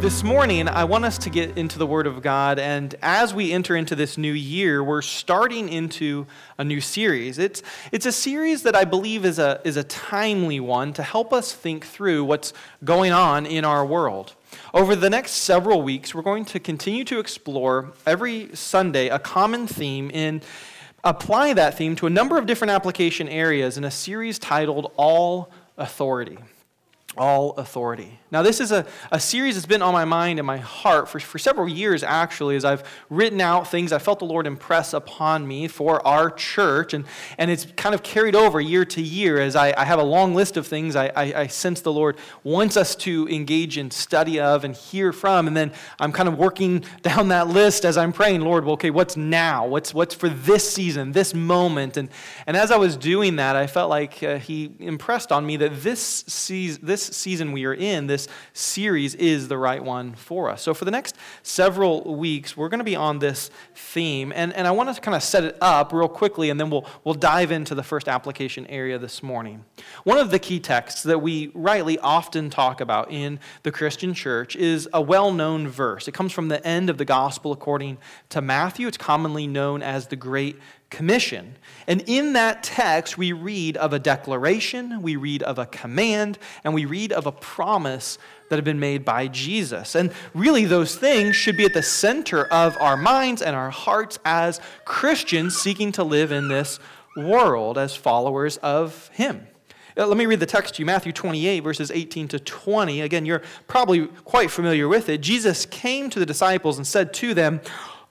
This morning, I want us to get into the Word of God, and as we enter into this new year, we're starting into a new series. It's, it's a series that I believe is a, is a timely one to help us think through what's going on in our world. Over the next several weeks, we're going to continue to explore every Sunday a common theme and apply that theme to a number of different application areas in a series titled All Authority all authority. Now, this is a, a series that's been on my mind and my heart for, for several years, actually, as I've written out things I felt the Lord impress upon me for our church. And, and it's kind of carried over year to year as I, I have a long list of things I, I, I sense the Lord wants us to engage in study of and hear from. And then I'm kind of working down that list as I'm praying, Lord, well, okay, what's now? What's, what's for this season, this moment? And, and as I was doing that, I felt like uh, He impressed on me that this, season, this season we are in, this series is the right one for us. So, for the next several weeks, we're going to be on this theme. And, and I want to kind of set it up real quickly, and then we'll, we'll dive into the first application area this morning. One of the key texts that we rightly often talk about in the Christian church is a well known verse. It comes from the end of the gospel according to Matthew. It's commonly known as the Great Commission. And in that text, we read of a declaration, we read of a command, and we read of a promise that have been made by Jesus. And really, those things should be at the center of our minds and our hearts as Christians seeking to live in this world as followers of Him. Uh, let me read the text to you Matthew 28, verses 18 to 20. Again, you're probably quite familiar with it. Jesus came to the disciples and said to them,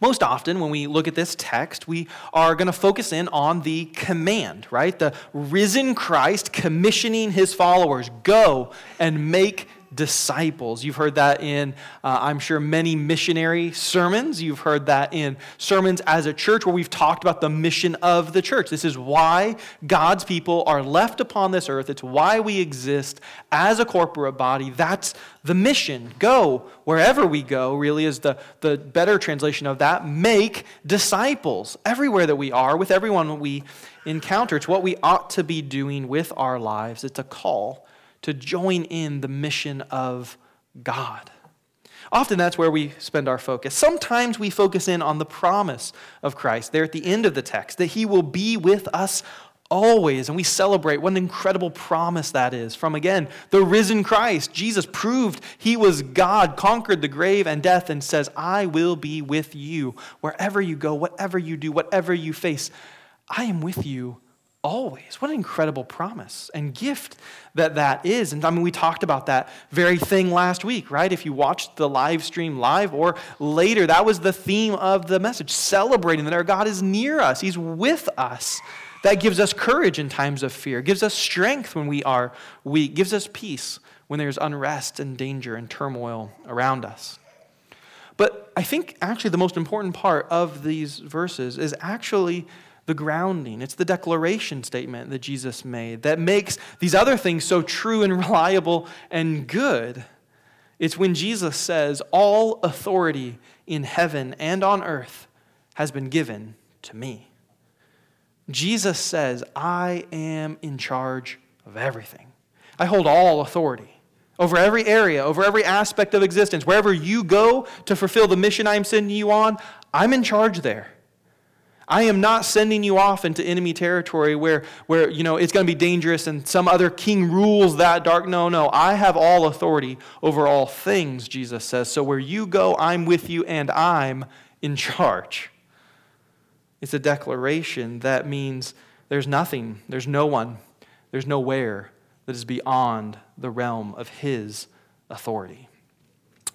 Most often, when we look at this text, we are going to focus in on the command, right? The risen Christ commissioning his followers go and make disciples. You've heard that in, uh, I'm sure, many missionary sermons. You've heard that in sermons as a church where we've talked about the mission of the church. This is why God's people are left upon this earth. It's why we exist as a corporate body. That's the mission. Go wherever we go, really, is the, the better translation of that. Make disciples everywhere that we are, with everyone we encounter. It's what we ought to be doing with our lives. It's a call to join in the mission of God. Often that's where we spend our focus. Sometimes we focus in on the promise of Christ there at the end of the text that he will be with us always. And we celebrate what an incredible promise that is from, again, the risen Christ. Jesus proved he was God, conquered the grave and death, and says, I will be with you wherever you go, whatever you do, whatever you face. I am with you always. What an incredible promise and gift that that is. And I mean, we talked about that very thing last week, right? If you watched the live stream live or later, that was the theme of the message, celebrating that our God is near us, He's with us. That gives us courage in times of fear, gives us strength when we are weak, gives us peace when there's unrest and danger and turmoil around us. But I think actually the most important part of these verses is actually the grounding. It's the declaration statement that Jesus made that makes these other things so true and reliable and good. It's when Jesus says, All authority in heaven and on earth has been given to me. Jesus says, I am in charge of everything. I hold all authority over every area, over every aspect of existence. Wherever you go to fulfill the mission I'm sending you on, I'm in charge there. I am not sending you off into enemy territory where, where you know, it's going to be dangerous and some other king rules that dark. No, no. I have all authority over all things, Jesus says. So where you go, I'm with you and I'm in charge. It's a declaration that means there's nothing, there's no one, there's nowhere that is beyond the realm of his authority.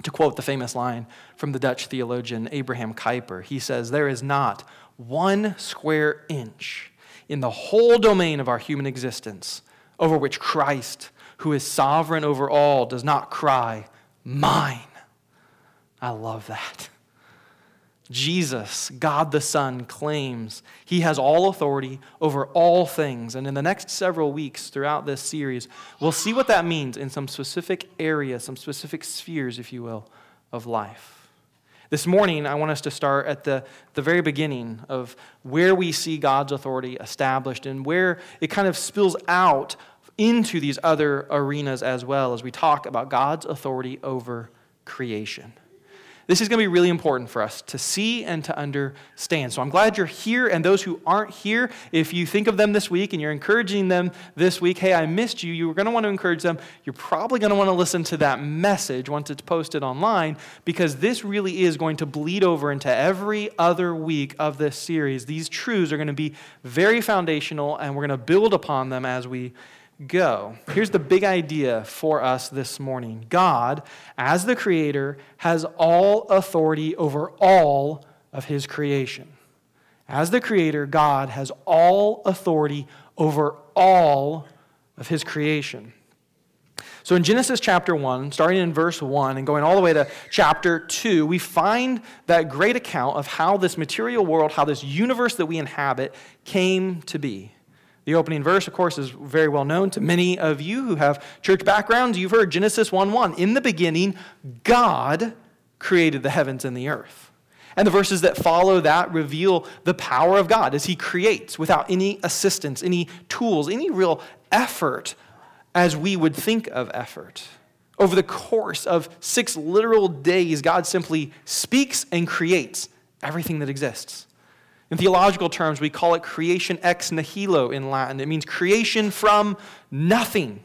To quote the famous line from the Dutch theologian Abraham Kuyper, he says, There is not one square inch in the whole domain of our human existence over which Christ, who is sovereign over all, does not cry, Mine. I love that. Jesus, God the Son, claims he has all authority over all things. And in the next several weeks throughout this series, we'll see what that means in some specific areas, some specific spheres, if you will, of life. This morning, I want us to start at the, the very beginning of where we see God's authority established and where it kind of spills out into these other arenas as well as we talk about God's authority over creation. This is going to be really important for us to see and to understand. So I'm glad you're here. And those who aren't here, if you think of them this week and you're encouraging them this week, hey, I missed you, you're going to want to encourage them. You're probably going to want to listen to that message once it's posted online because this really is going to bleed over into every other week of this series. These truths are going to be very foundational and we're going to build upon them as we go. Here's the big idea for us this morning God, as the Creator, has all authority over all of His creation. As the Creator, God has all authority over all of His creation. So in Genesis chapter 1, starting in verse 1 and going all the way to chapter 2, we find that great account of how this material world, how this universe that we inhabit came to be. The opening verse, of course, is very well known to many of you who have church backgrounds. You've heard Genesis 1 1. In the beginning, God created the heavens and the earth. And the verses that follow that reveal the power of God as He creates without any assistance, any tools, any real effort as we would think of effort. Over the course of six literal days, God simply speaks and creates everything that exists. In theological terms, we call it creation ex nihilo in Latin. It means creation from nothing.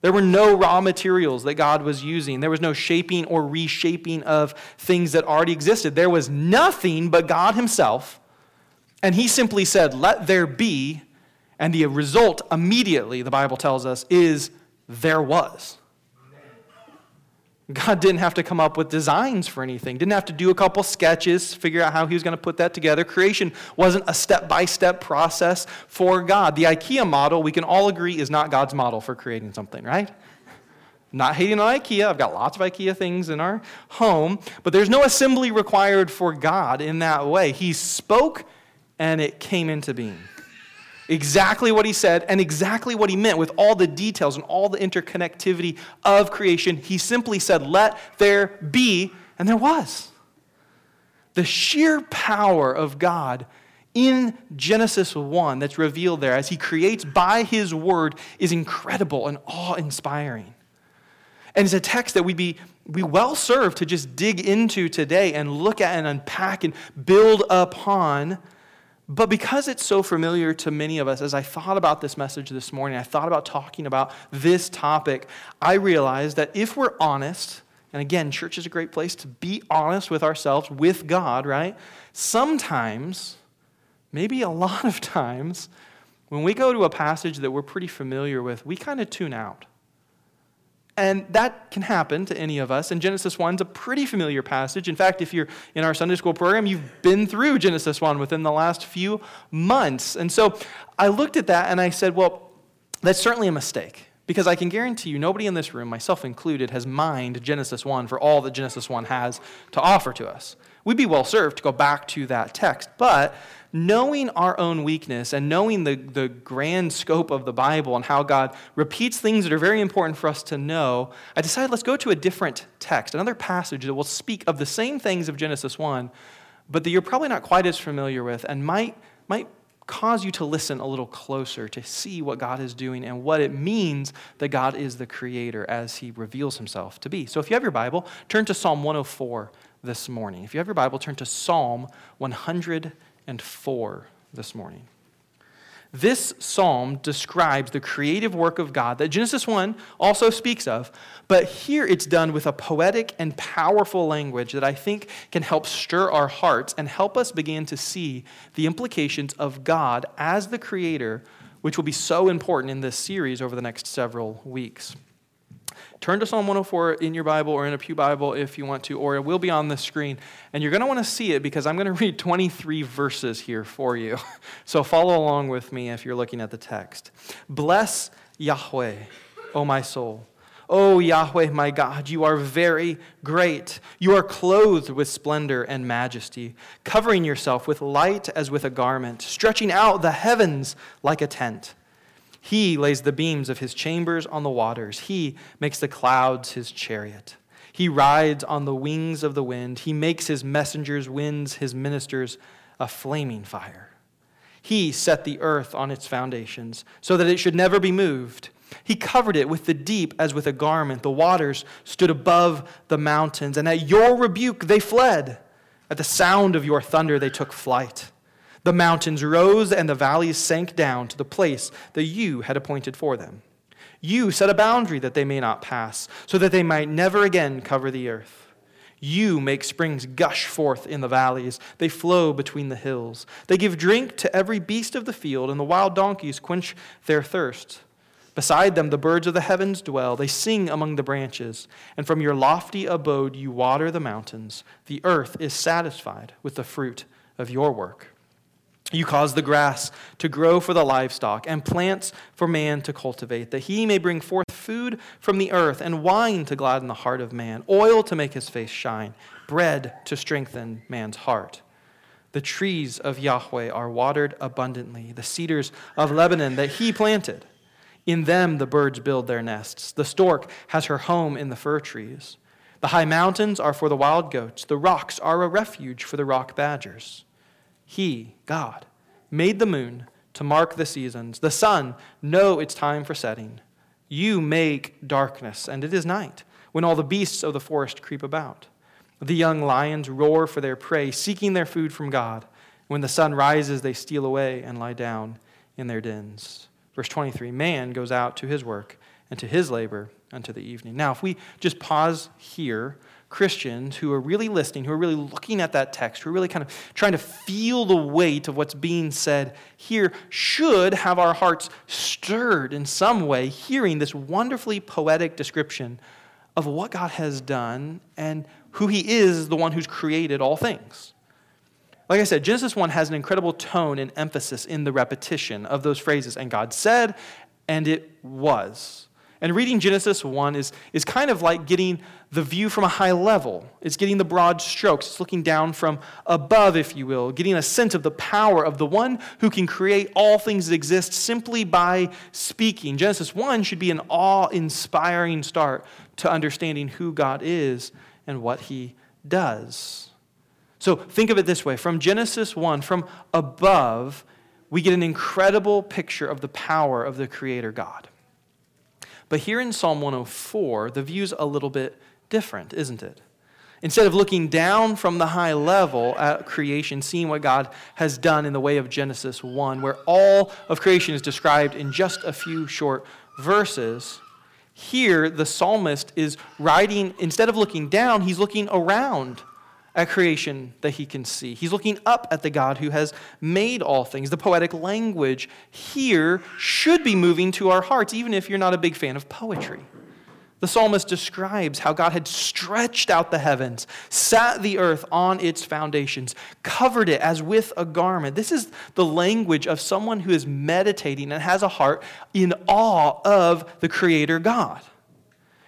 There were no raw materials that God was using. There was no shaping or reshaping of things that already existed. There was nothing but God Himself. And He simply said, Let there be. And the result immediately, the Bible tells us, is there was. God didn't have to come up with designs for anything, didn't have to do a couple sketches, figure out how he was going to put that together. Creation wasn't a step by step process for God. The IKEA model, we can all agree, is not God's model for creating something, right? Not hating on IKEA. I've got lots of IKEA things in our home, but there's no assembly required for God in that way. He spoke and it came into being exactly what he said and exactly what he meant with all the details and all the interconnectivity of creation. He simply said, Let there be, and there was. The sheer power of God in Genesis 1 that's revealed there as he creates by his word is incredible and awe inspiring. And it's a text that we'd be, be well served to just dig into today and look at and unpack and build upon but because it's so familiar to many of us, as I thought about this message this morning, I thought about talking about this topic, I realized that if we're honest, and again, church is a great place to be honest with ourselves, with God, right? Sometimes, maybe a lot of times, when we go to a passage that we're pretty familiar with, we kind of tune out. And that can happen to any of us. And Genesis 1 is a pretty familiar passage. In fact, if you're in our Sunday school program, you've been through Genesis 1 within the last few months. And so I looked at that and I said, well, that's certainly a mistake. Because I can guarantee you, nobody in this room, myself included, has mined Genesis 1 for all that Genesis 1 has to offer to us. We'd be well served to go back to that text. But knowing our own weakness and knowing the, the grand scope of the Bible and how God repeats things that are very important for us to know, I decided let's go to a different text, another passage that will speak of the same things of Genesis 1, but that you're probably not quite as familiar with and might, might cause you to listen a little closer to see what God is doing and what it means that God is the creator as he reveals himself to be. So if you have your Bible, turn to Psalm 104 this morning. If you have your Bible, turn to Psalm 104 this morning. This psalm describes the creative work of God that Genesis 1 also speaks of, but here it's done with a poetic and powerful language that I think can help stir our hearts and help us begin to see the implications of God as the creator, which will be so important in this series over the next several weeks. Turn to Psalm 104 in your Bible or in a Pew Bible if you want to, or it will be on the screen. And you're going to want to see it because I'm going to read 23 verses here for you. So follow along with me if you're looking at the text. Bless Yahweh, O my soul. O Yahweh, my God, you are very great. You are clothed with splendor and majesty, covering yourself with light as with a garment, stretching out the heavens like a tent. He lays the beams of his chambers on the waters. He makes the clouds his chariot. He rides on the wings of the wind. He makes his messengers winds, his ministers a flaming fire. He set the earth on its foundations so that it should never be moved. He covered it with the deep as with a garment. The waters stood above the mountains, and at your rebuke they fled. At the sound of your thunder they took flight. The mountains rose and the valleys sank down to the place that you had appointed for them. You set a boundary that they may not pass, so that they might never again cover the earth. You make springs gush forth in the valleys. They flow between the hills. They give drink to every beast of the field, and the wild donkeys quench their thirst. Beside them, the birds of the heavens dwell. They sing among the branches. And from your lofty abode, you water the mountains. The earth is satisfied with the fruit of your work. You cause the grass to grow for the livestock and plants for man to cultivate, that he may bring forth food from the earth and wine to gladden the heart of man, oil to make his face shine, bread to strengthen man's heart. The trees of Yahweh are watered abundantly, the cedars of Lebanon that he planted. In them the birds build their nests. The stork has her home in the fir trees. The high mountains are for the wild goats. The rocks are a refuge for the rock badgers. He, God, made the moon to mark the seasons, the sun know its time for setting. You make darkness, and it is night, when all the beasts of the forest creep about. The young lions roar for their prey, seeking their food from God. When the sun rises, they steal away and lie down in their dens. Verse 23 Man goes out to his work, and to his labor unto the evening. Now, if we just pause here Christians who are really listening, who are really looking at that text, who are really kind of trying to feel the weight of what's being said here, should have our hearts stirred in some way, hearing this wonderfully poetic description of what God has done and who He is, the one who's created all things. Like I said, Genesis 1 has an incredible tone and emphasis in the repetition of those phrases. And God said, and it was. And reading Genesis 1 is, is kind of like getting the view from a high level. It's getting the broad strokes. It's looking down from above, if you will, getting a sense of the power of the one who can create all things that exist simply by speaking. Genesis 1 should be an awe inspiring start to understanding who God is and what he does. So think of it this way from Genesis 1, from above, we get an incredible picture of the power of the Creator God. But here in Psalm 104, the view's a little bit different, isn't it? Instead of looking down from the high level at creation, seeing what God has done in the way of Genesis 1, where all of creation is described in just a few short verses, here the psalmist is writing, instead of looking down, he's looking around at creation that he can see. He's looking up at the God who has made all things. The poetic language here should be moving to our hearts, even if you're not a big fan of poetry. The psalmist describes how God had stretched out the heavens, sat the earth on its foundations, covered it as with a garment. This is the language of someone who is meditating and has a heart in awe of the Creator God.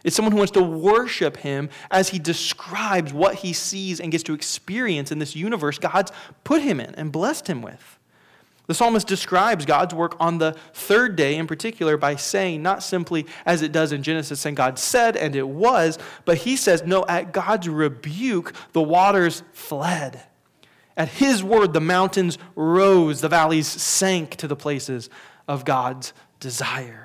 It's someone who wants to worship him as he describes what he sees and gets to experience in this universe God's put him in and blessed him with. The psalmist describes God's work on the third day in particular by saying, not simply as it does in Genesis, and God said and it was, but he says, no, at God's rebuke, the waters fled. At his word, the mountains rose, the valleys sank to the places of God's desire.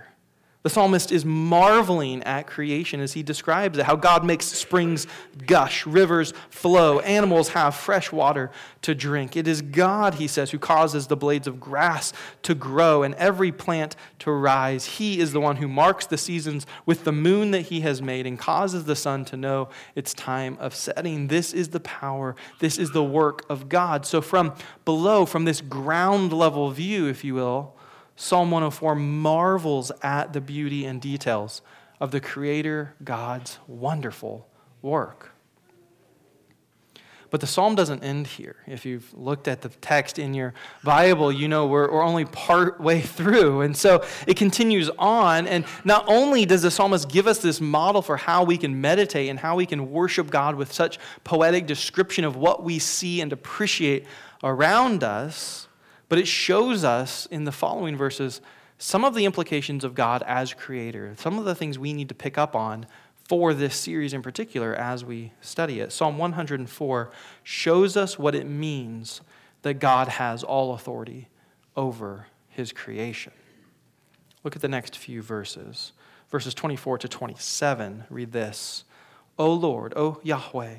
The psalmist is marveling at creation as he describes it how God makes springs gush, rivers flow, animals have fresh water to drink. It is God, he says, who causes the blades of grass to grow and every plant to rise. He is the one who marks the seasons with the moon that he has made and causes the sun to know its time of setting. This is the power, this is the work of God. So, from below, from this ground level view, if you will, Psalm 104 marvels at the beauty and details of the Creator God's wonderful work. But the psalm doesn't end here. If you've looked at the text in your Bible, you know we're, we're only part way through. And so it continues on. And not only does the psalmist give us this model for how we can meditate and how we can worship God with such poetic description of what we see and appreciate around us, but it shows us in the following verses some of the implications of God as creator, some of the things we need to pick up on for this series in particular as we study it. Psalm 104 shows us what it means that God has all authority over his creation. Look at the next few verses. Verses 24 to 27 read this O Lord, O Yahweh,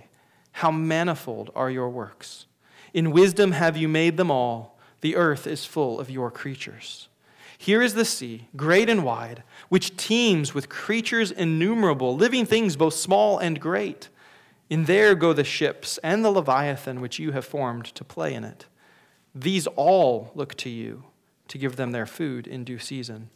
how manifold are your works! In wisdom have you made them all. The earth is full of your creatures. Here is the sea, great and wide, which teems with creatures innumerable, living things both small and great. In there go the ships and the Leviathan which you have formed to play in it. These all look to you to give them their food in due season.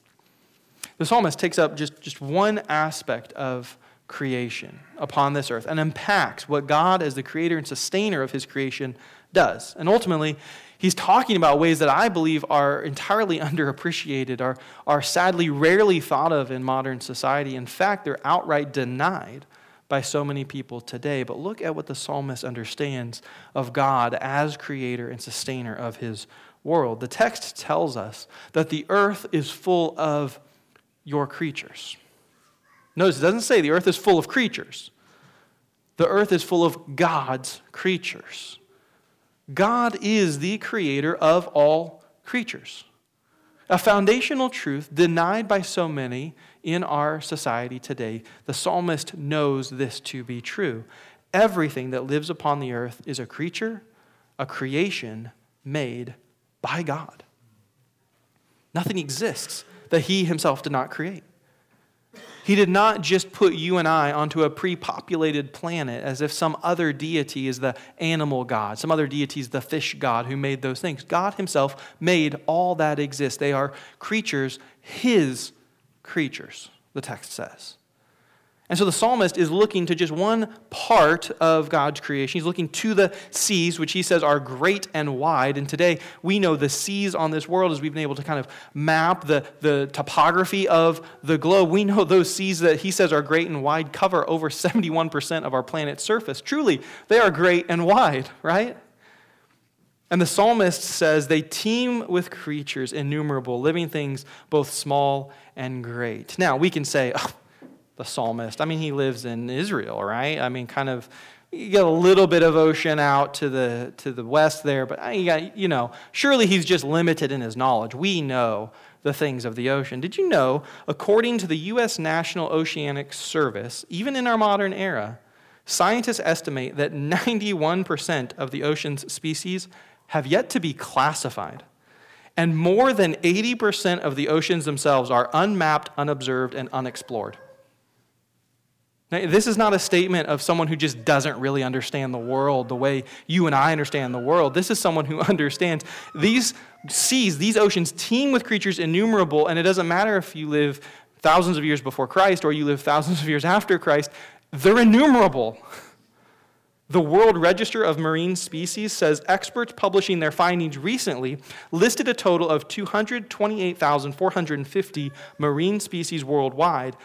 The psalmist takes up just, just one aspect of creation upon this earth and unpacks what God, as the creator and sustainer of his creation, does. And ultimately, he's talking about ways that I believe are entirely underappreciated, are, are sadly rarely thought of in modern society. In fact, they're outright denied by so many people today. But look at what the psalmist understands of God as creator and sustainer of his world. The text tells us that the earth is full of your creatures. Notice it doesn't say the earth is full of creatures. The earth is full of God's creatures. God is the creator of all creatures. A foundational truth denied by so many in our society today. The psalmist knows this to be true. Everything that lives upon the earth is a creature, a creation made by God. Nothing exists that he himself did not create. He did not just put you and I onto a pre populated planet as if some other deity is the animal god, some other deity is the fish god who made those things. God Himself made all that exists. They are creatures, His creatures, the text says. And so the psalmist is looking to just one part of God's creation. He's looking to the seas, which he says are great and wide. And today we know the seas on this world, as we've been able to kind of map the, the topography of the globe. We know those seas that he says are great and wide cover over 71% of our planet's surface. Truly, they are great and wide, right? And the psalmist says they teem with creatures innumerable, living things both small and great. Now, we can say, oh, the psalmist. I mean, he lives in Israel, right? I mean, kind of you get a little bit of ocean out to the to the west there, but uh, you, got, you know, surely he's just limited in his knowledge. We know the things of the ocean. Did you know, according to the U.S. National Oceanic Service, even in our modern era, scientists estimate that 91% of the ocean's species have yet to be classified. And more than 80% of the oceans themselves are unmapped, unobserved, and unexplored. Now, this is not a statement of someone who just doesn't really understand the world the way you and I understand the world. This is someone who understands these seas, these oceans teem with creatures innumerable, and it doesn't matter if you live thousands of years before Christ or you live thousands of years after Christ, they're innumerable. The World Register of Marine Species says experts publishing their findings recently listed a total of 228,450 marine species worldwide,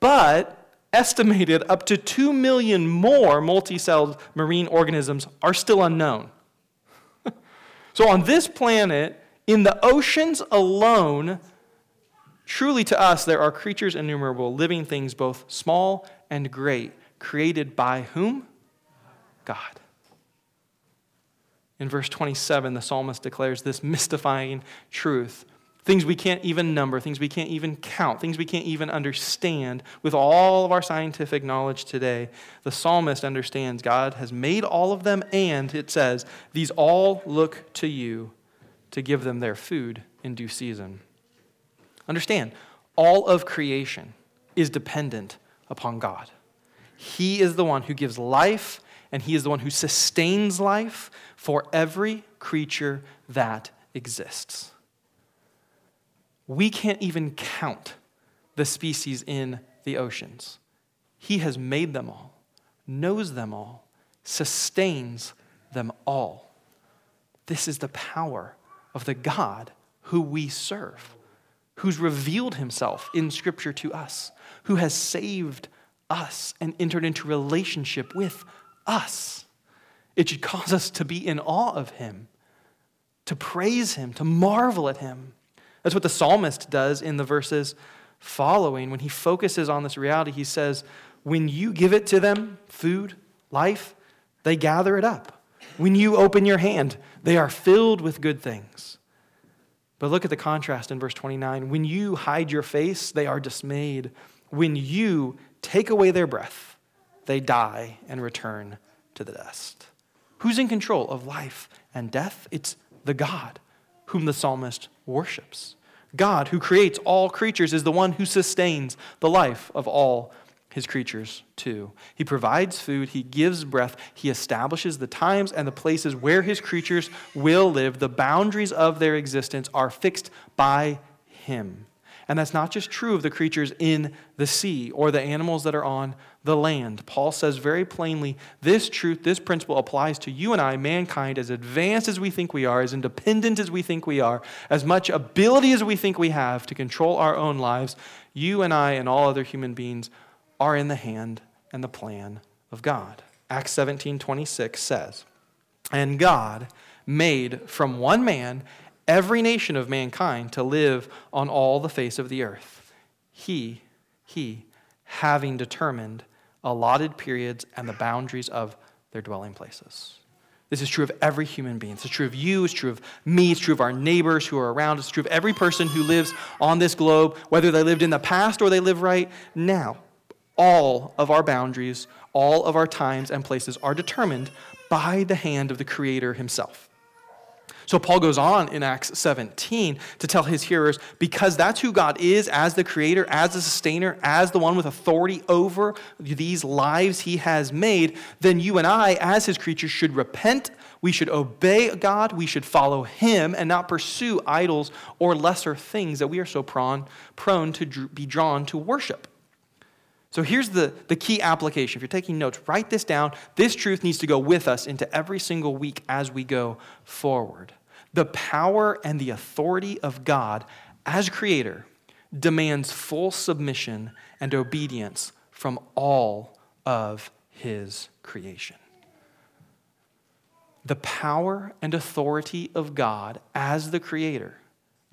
but estimated up to 2 million more multicelled marine organisms are still unknown. so, on this planet, in the oceans alone, truly to us, there are creatures innumerable, living things both small and great, created by whom? God. In verse 27, the psalmist declares this mystifying truth things we can't even number, things we can't even count, things we can't even understand with all of our scientific knowledge today. The psalmist understands God has made all of them, and it says, These all look to you to give them their food in due season. Understand, all of creation is dependent upon God. He is the one who gives life, and He is the one who sustains life for every creature that exists we can't even count the species in the oceans. He has made them all, knows them all, sustains them all. This is the power of the God who we serve, who's revealed himself in Scripture to us, who has saved us and entered into relationship with us. It should cause us to be in awe of him, to praise him, to marvel at him. That's what the psalmist does in the verses following. When he focuses on this reality, he says, When you give it to them, food, life, they gather it up. When you open your hand, they are filled with good things. But look at the contrast in verse 29. When you hide your face, they are dismayed. When you take away their breath, they die and return to the dust. Who's in control of life and death? It's the God whom the psalmist worships. God, who creates all creatures, is the one who sustains the life of all his creatures too. He provides food, he gives breath, he establishes the times and the places where his creatures will live. The boundaries of their existence are fixed by him. And that's not just true of the creatures in the sea or the animals that are on the land. Paul says very plainly this truth, this principle applies to you and I, mankind, as advanced as we think we are, as independent as we think we are, as much ability as we think we have to control our own lives. You and I and all other human beings are in the hand and the plan of God. Acts 17 26 says, And God made from one man every nation of mankind to live on all the face of the earth. He, he, having determined allotted periods and the boundaries of their dwelling places. This is true of every human being. It's true of you, it's true of me, it's true of our neighbors who are around, it's true of every person who lives on this globe, whether they lived in the past or they live right now. All of our boundaries, all of our times and places are determined by the hand of the Creator Himself. So Paul goes on in Acts 17 to tell his hearers because that's who God is as the creator, as the sustainer, as the one with authority over these lives he has made, then you and I, as his creatures, should repent. We should obey God. We should follow him and not pursue idols or lesser things that we are so prone, prone to be drawn to worship. So here's the, the key application. If you're taking notes, write this down. This truth needs to go with us into every single week as we go forward. The power and the authority of God as creator demands full submission and obedience from all of his creation. The power and authority of God as the creator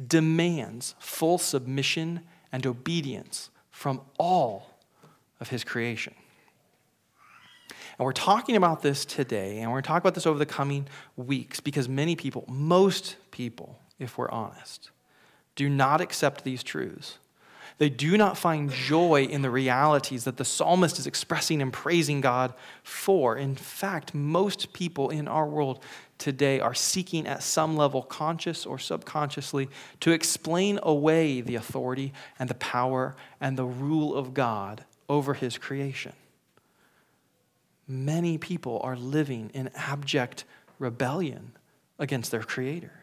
demands full submission and obedience from all of his creation. And we're talking about this today, and we're going to talk about this over the coming weeks because many people, most people, if we're honest, do not accept these truths. They do not find joy in the realities that the psalmist is expressing and praising God for. In fact, most people in our world today are seeking at some level, conscious or subconsciously, to explain away the authority and the power and the rule of God over his creation. Many people are living in abject rebellion against their creator.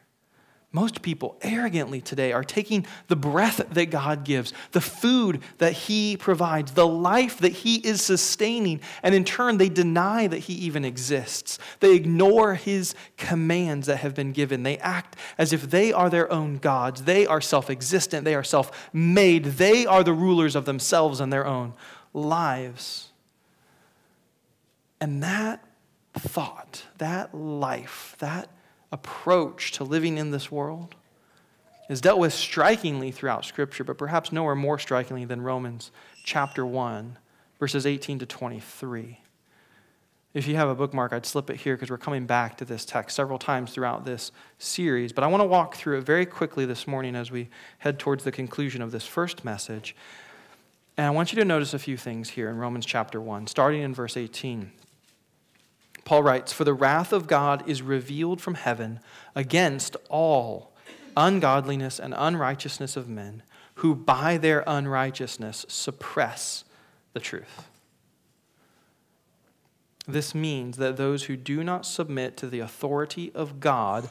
Most people arrogantly today are taking the breath that God gives, the food that He provides, the life that He is sustaining, and in turn they deny that He even exists. They ignore His commands that have been given. They act as if they are their own gods. They are self existent, they are self made, they are the rulers of themselves and their own lives. And that thought, that life, that approach to living in this world is dealt with strikingly throughout Scripture, but perhaps nowhere more strikingly than Romans chapter 1, verses 18 to 23. If you have a bookmark, I'd slip it here because we're coming back to this text several times throughout this series. But I want to walk through it very quickly this morning as we head towards the conclusion of this first message. And I want you to notice a few things here in Romans chapter 1, starting in verse 18. Paul writes, For the wrath of God is revealed from heaven against all ungodliness and unrighteousness of men who by their unrighteousness suppress the truth. This means that those who do not submit to the authority of God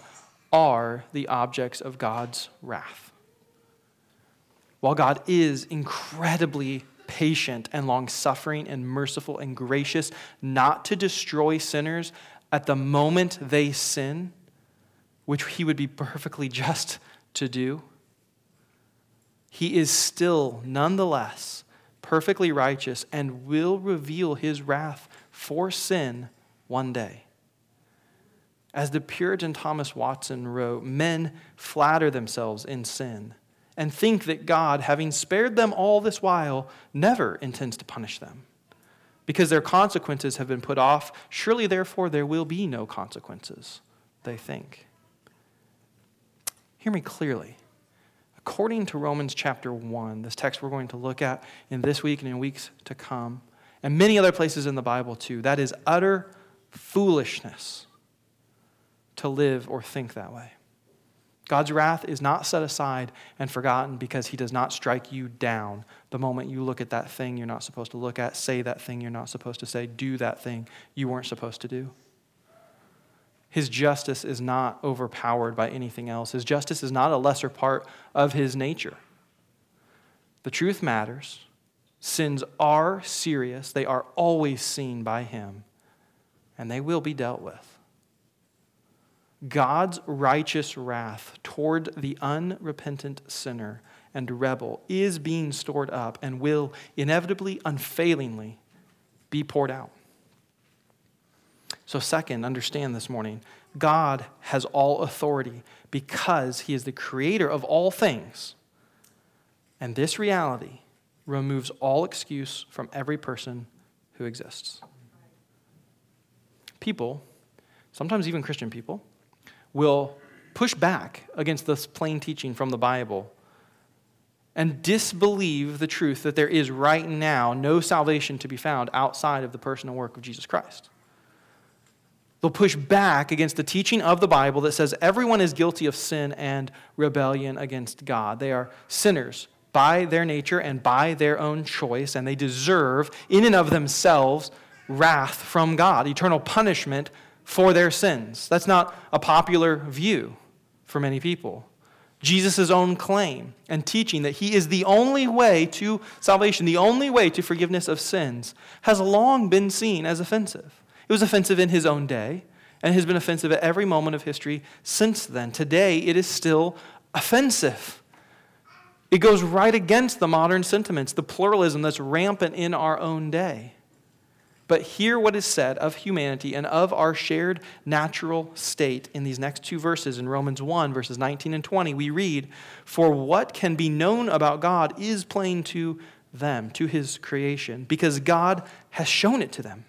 are the objects of God's wrath. While God is incredibly patient and long suffering and merciful and gracious, not to destroy sinners at the moment they sin, which he would be perfectly just to do. He is still, nonetheless, perfectly righteous and will reveal his wrath for sin one day. As the Puritan Thomas Watson wrote, men flatter themselves in sin and think that God, having spared them all this while, never intends to punish them. Because their consequences have been put off, surely therefore there will be no consequences, they think. Hear me clearly. According to Romans chapter 1, this text we're going to look at in this week and in weeks to come, and many other places in the Bible too, that is utter foolishness to live or think that way. God's wrath is not set aside and forgotten because he does not strike you down the moment you look at that thing you're not supposed to look at, say that thing you're not supposed to say, do that thing you weren't supposed to do. His justice is not overpowered by anything else. His justice is not a lesser part of his nature. The truth matters. Sins are serious, they are always seen by him, and they will be dealt with. God's righteous wrath toward the unrepentant sinner and rebel is being stored up and will inevitably, unfailingly be poured out. So, second, understand this morning God has all authority because he is the creator of all things. And this reality removes all excuse from every person who exists. People, sometimes even Christian people, will push back against this plain teaching from the Bible and disbelieve the truth that there is right now no salvation to be found outside of the person and work of Jesus Christ. They'll push back against the teaching of the Bible that says everyone is guilty of sin and rebellion against God. They are sinners by their nature and by their own choice, and they deserve, in and of themselves, wrath from God, eternal punishment for their sins. That's not a popular view for many people. Jesus' own claim and teaching that he is the only way to salvation, the only way to forgiveness of sins, has long been seen as offensive. It was offensive in his own day and has been offensive at every moment of history since then. Today, it is still offensive. It goes right against the modern sentiments, the pluralism that's rampant in our own day. But hear what is said of humanity and of our shared natural state in these next two verses in Romans 1, verses 19 and 20. We read, For what can be known about God is plain to them, to his creation, because God has shown it to them.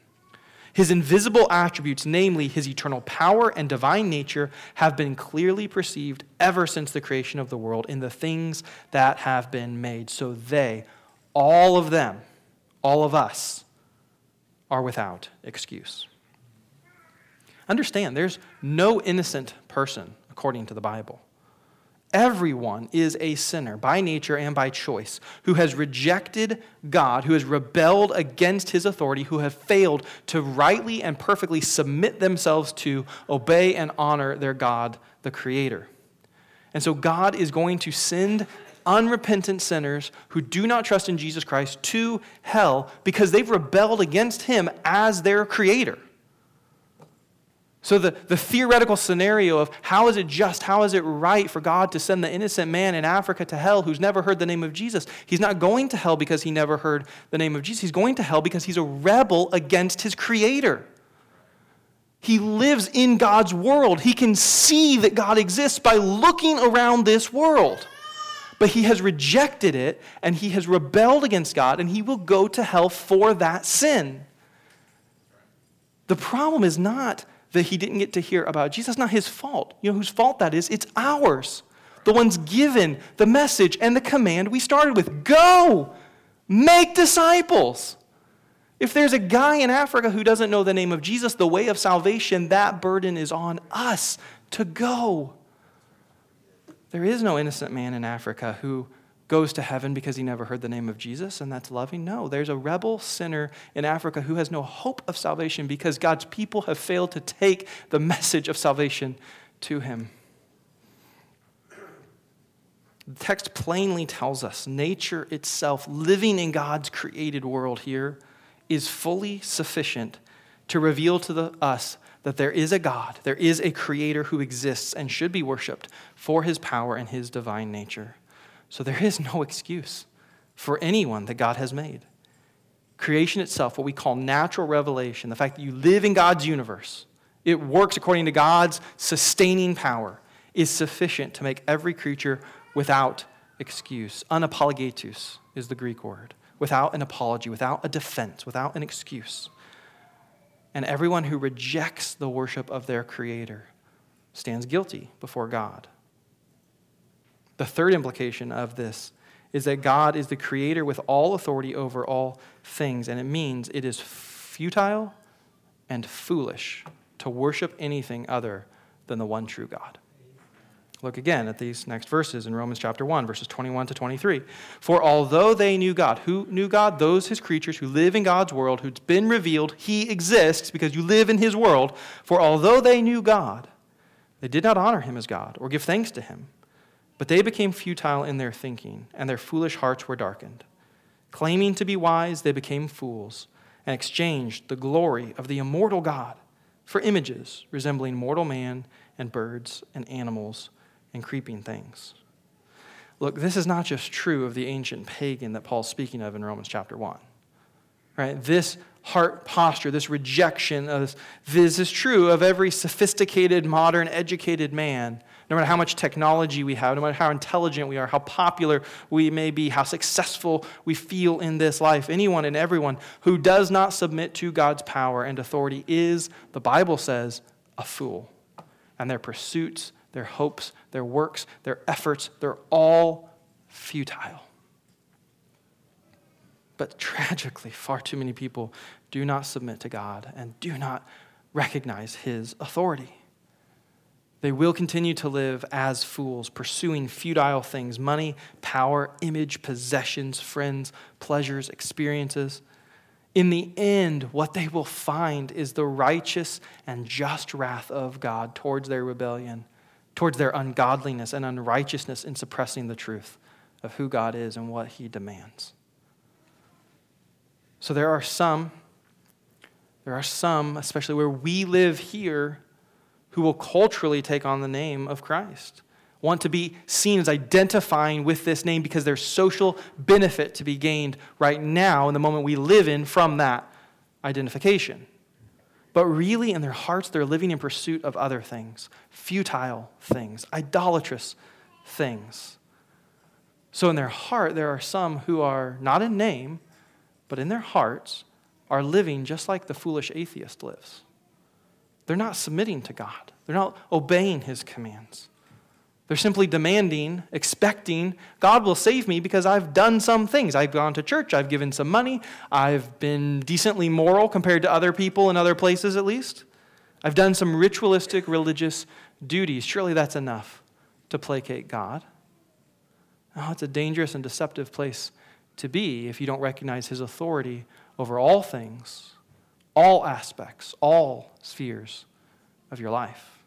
His invisible attributes, namely his eternal power and divine nature, have been clearly perceived ever since the creation of the world in the things that have been made. So they, all of them, all of us, are without excuse. Understand, there's no innocent person according to the Bible. Everyone is a sinner by nature and by choice who has rejected God, who has rebelled against his authority, who have failed to rightly and perfectly submit themselves to, obey, and honor their God, the Creator. And so God is going to send unrepentant sinners who do not trust in Jesus Christ to hell because they've rebelled against him as their creator. So, the, the theoretical scenario of how is it just, how is it right for God to send the innocent man in Africa to hell who's never heard the name of Jesus? He's not going to hell because he never heard the name of Jesus. He's going to hell because he's a rebel against his creator. He lives in God's world. He can see that God exists by looking around this world but he has rejected it and he has rebelled against God and he will go to hell for that sin. The problem is not that he didn't get to hear about Jesus. Not his fault. You know whose fault that is? It's ours. The ones given the message and the command we started with go, make disciples. If there's a guy in Africa who doesn't know the name of Jesus, the way of salvation, that burden is on us to go. There is no innocent man in Africa who goes to heaven because he never heard the name of Jesus and that's loving. No, there's a rebel sinner in Africa who has no hope of salvation because God's people have failed to take the message of salvation to him. The text plainly tells us nature itself, living in God's created world here, is fully sufficient to reveal to the, us that there is a God, there is a creator who exists and should be worshiped for his power and his divine nature. So there is no excuse for anyone that God has made. Creation itself, what we call natural revelation, the fact that you live in God's universe, it works according to God's sustaining power, is sufficient to make every creature without excuse. Anapologetos is the Greek word. Without an apology, without a defense, without an excuse. And everyone who rejects the worship of their Creator stands guilty before God. The third implication of this is that God is the Creator with all authority over all things, and it means it is futile and foolish to worship anything other than the one true God. Look again at these next verses in Romans chapter 1, verses 21 to 23. For although they knew God, who knew God? Those his creatures who live in God's world, who's been revealed, he exists because you live in his world. For although they knew God, they did not honor him as God or give thanks to him, but they became futile in their thinking, and their foolish hearts were darkened. Claiming to be wise, they became fools and exchanged the glory of the immortal God for images resembling mortal man and birds and animals and creeping things. Look, this is not just true of the ancient pagan that Paul's speaking of in Romans chapter 1. Right? This heart posture, this rejection of this, this is true of every sophisticated, modern, educated man. No matter how much technology we have, no matter how intelligent we are, how popular we may be, how successful we feel in this life, anyone and everyone who does not submit to God's power and authority is, the Bible says, a fool. And their pursuits their hopes, their works, their efforts, they're all futile. But tragically, far too many people do not submit to God and do not recognize His authority. They will continue to live as fools, pursuing futile things money, power, image, possessions, friends, pleasures, experiences. In the end, what they will find is the righteous and just wrath of God towards their rebellion towards their ungodliness and unrighteousness in suppressing the truth of who God is and what He demands. So there are some, there are some, especially where we live here, who will culturally take on the name of Christ. Want to be seen as identifying with this name because there's social benefit to be gained right now in the moment we live in from that identification. But really, in their hearts, they're living in pursuit of other things futile things, idolatrous things. So, in their heart, there are some who are not in name, but in their hearts are living just like the foolish atheist lives. They're not submitting to God, they're not obeying his commands. They're simply demanding, expecting, God will save me because I've done some things. I've gone to church, I've given some money, I've been decently moral compared to other people in other places at least. I've done some ritualistic religious duties. Surely that's enough to placate God. Oh, it's a dangerous and deceptive place to be if you don't recognize his authority over all things, all aspects, all spheres of your life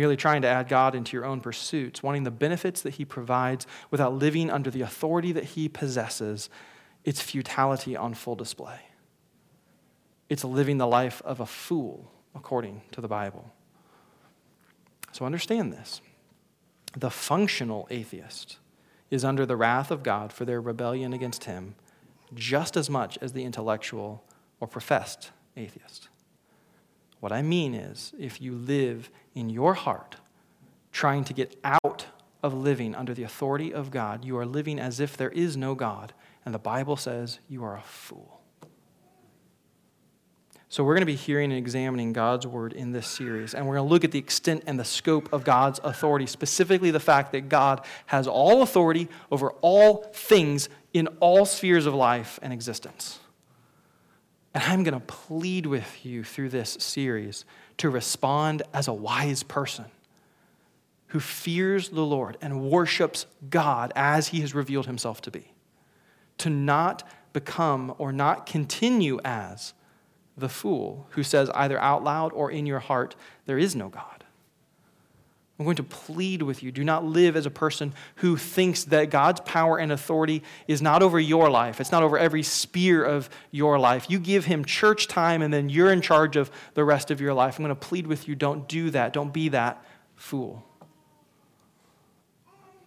merely trying to add God into your own pursuits, wanting the benefits that He provides without living under the authority that He possesses, it's futility on full display. It's living the life of a fool, according to the Bible. So understand this. The functional atheist is under the wrath of God for their rebellion against Him just as much as the intellectual or professed atheist. What I mean is, if you live in your heart trying to get out of living under the authority of God, you are living as if there is no God. And the Bible says you are a fool. So, we're going to be hearing and examining God's word in this series, and we're going to look at the extent and the scope of God's authority, specifically the fact that God has all authority over all things in all spheres of life and existence. And I'm going to plead with you through this series to respond as a wise person who fears the Lord and worships God as he has revealed himself to be. To not become or not continue as the fool who says either out loud or in your heart, there is no God. I'm going to plead with you. Do not live as a person who thinks that God's power and authority is not over your life. It's not over every sphere of your life. You give him church time and then you're in charge of the rest of your life. I'm going to plead with you. Don't do that. Don't be that fool.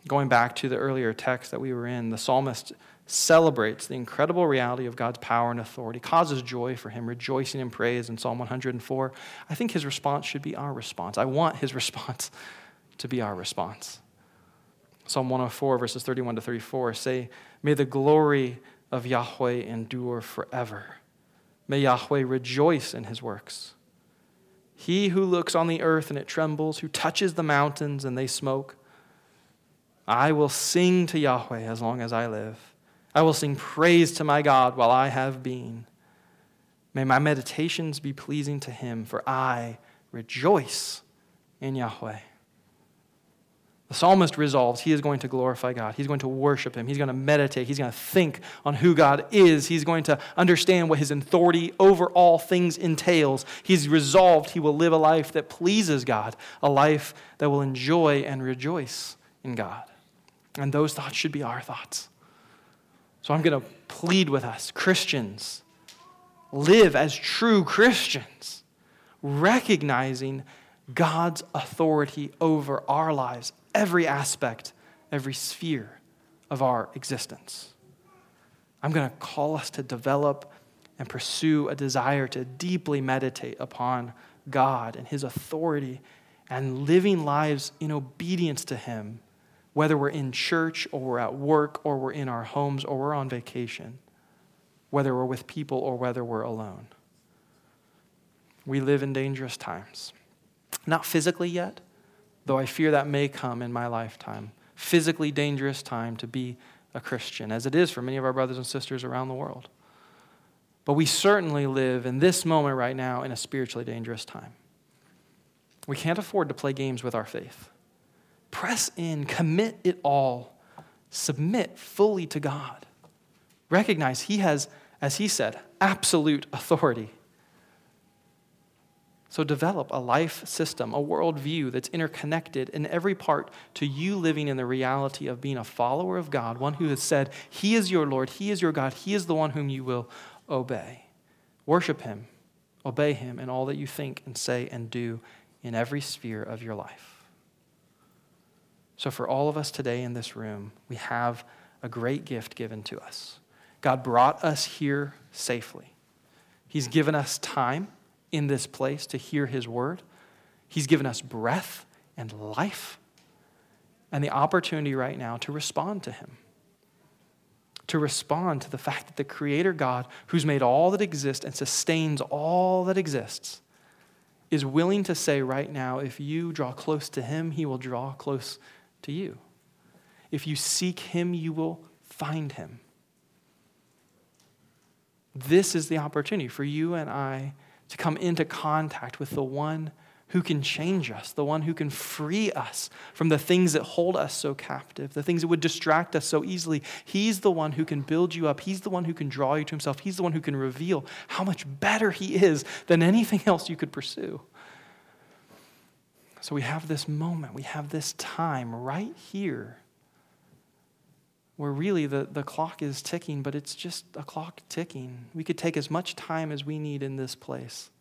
Going back to the earlier text that we were in, the psalmist celebrates the incredible reality of God's power and authority, causes joy for him, rejoicing in praise in Psalm 104. I think his response should be our response. I want his response to be our response. Psalm 104, verses 31 to 34 say, May the glory of Yahweh endure forever. May Yahweh rejoice in his works. He who looks on the earth and it trembles, who touches the mountains and they smoke, I will sing to Yahweh as long as I live. I will sing praise to my God while I have been. May my meditations be pleasing to him, for I rejoice in Yahweh. The psalmist resolves he is going to glorify God. He's going to worship him. He's going to meditate. He's going to think on who God is. He's going to understand what his authority over all things entails. He's resolved he will live a life that pleases God, a life that will enjoy and rejoice in God. And those thoughts should be our thoughts. So I'm going to plead with us, Christians, live as true Christians, recognizing God's authority over our lives, every aspect, every sphere of our existence. I'm going to call us to develop and pursue a desire to deeply meditate upon God and His authority and living lives in obedience to Him whether we're in church or we're at work or we're in our homes or we're on vacation, whether we're with people or whether we're alone. We live in dangerous times. Not physically yet, though I fear that may come in my lifetime. Physically dangerous time to be a Christian, as it is for many of our brothers and sisters around the world. But we certainly live in this moment right now in a spiritually dangerous time. We can't afford to play games with our faith. Press in, commit it all, submit fully to God. Recognize He has, as He said, absolute authority. So develop a life system, a worldview that's interconnected in every part to you living in the reality of being a follower of God, one who has said, He is your Lord, He is your God, He is the one whom you will obey. Worship Him, obey Him in all that you think and say and do in every sphere of your life. So, for all of us today in this room, we have a great gift given to us. God brought us here safely. He's given us time in this place to hear His word, He's given us breath and life and the opportunity right now to respond to Him. To respond to the fact that the Creator God, who's made all that exists and sustains all that exists, is willing to say right now, if you draw close to Him, He will draw close to you. If you seek him, you will find him. This is the opportunity for you and I to come into contact with the one who can change us, the one who can free us from the things that hold us so captive, the things that would distract us so easily. He's the one who can build you up. He's the one who can draw you to himself. He's the one who can reveal how much better he is than anything else you could pursue. So we have this moment, we have this time right here where really the, the clock is ticking, but it's just a clock ticking. We could take as much time as we need in this place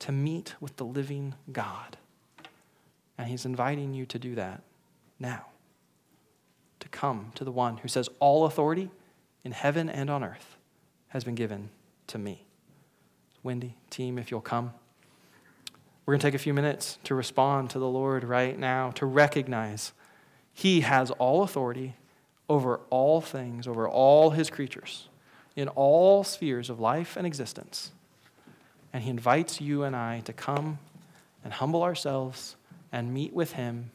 to meet with the living God. And He's inviting you to do that now, to come to the one who says, All authority in heaven and on earth has been given to me. Wendy, team, if you'll come. We're going to take a few minutes to respond to the Lord right now, to recognize He has all authority over all things, over all His creatures, in all spheres of life and existence. And He invites you and I to come and humble ourselves and meet with Him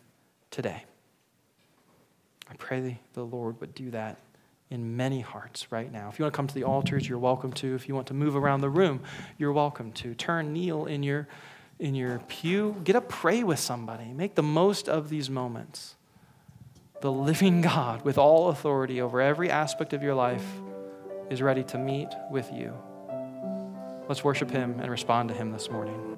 today. I pray the Lord would do that in many hearts right now. If you want to come to the altars, you're welcome to. If you want to move around the room, you're welcome to. Turn, kneel in your in your pew, get up, pray with somebody. Make the most of these moments. The living God, with all authority over every aspect of your life, is ready to meet with you. Let's worship Him and respond to Him this morning.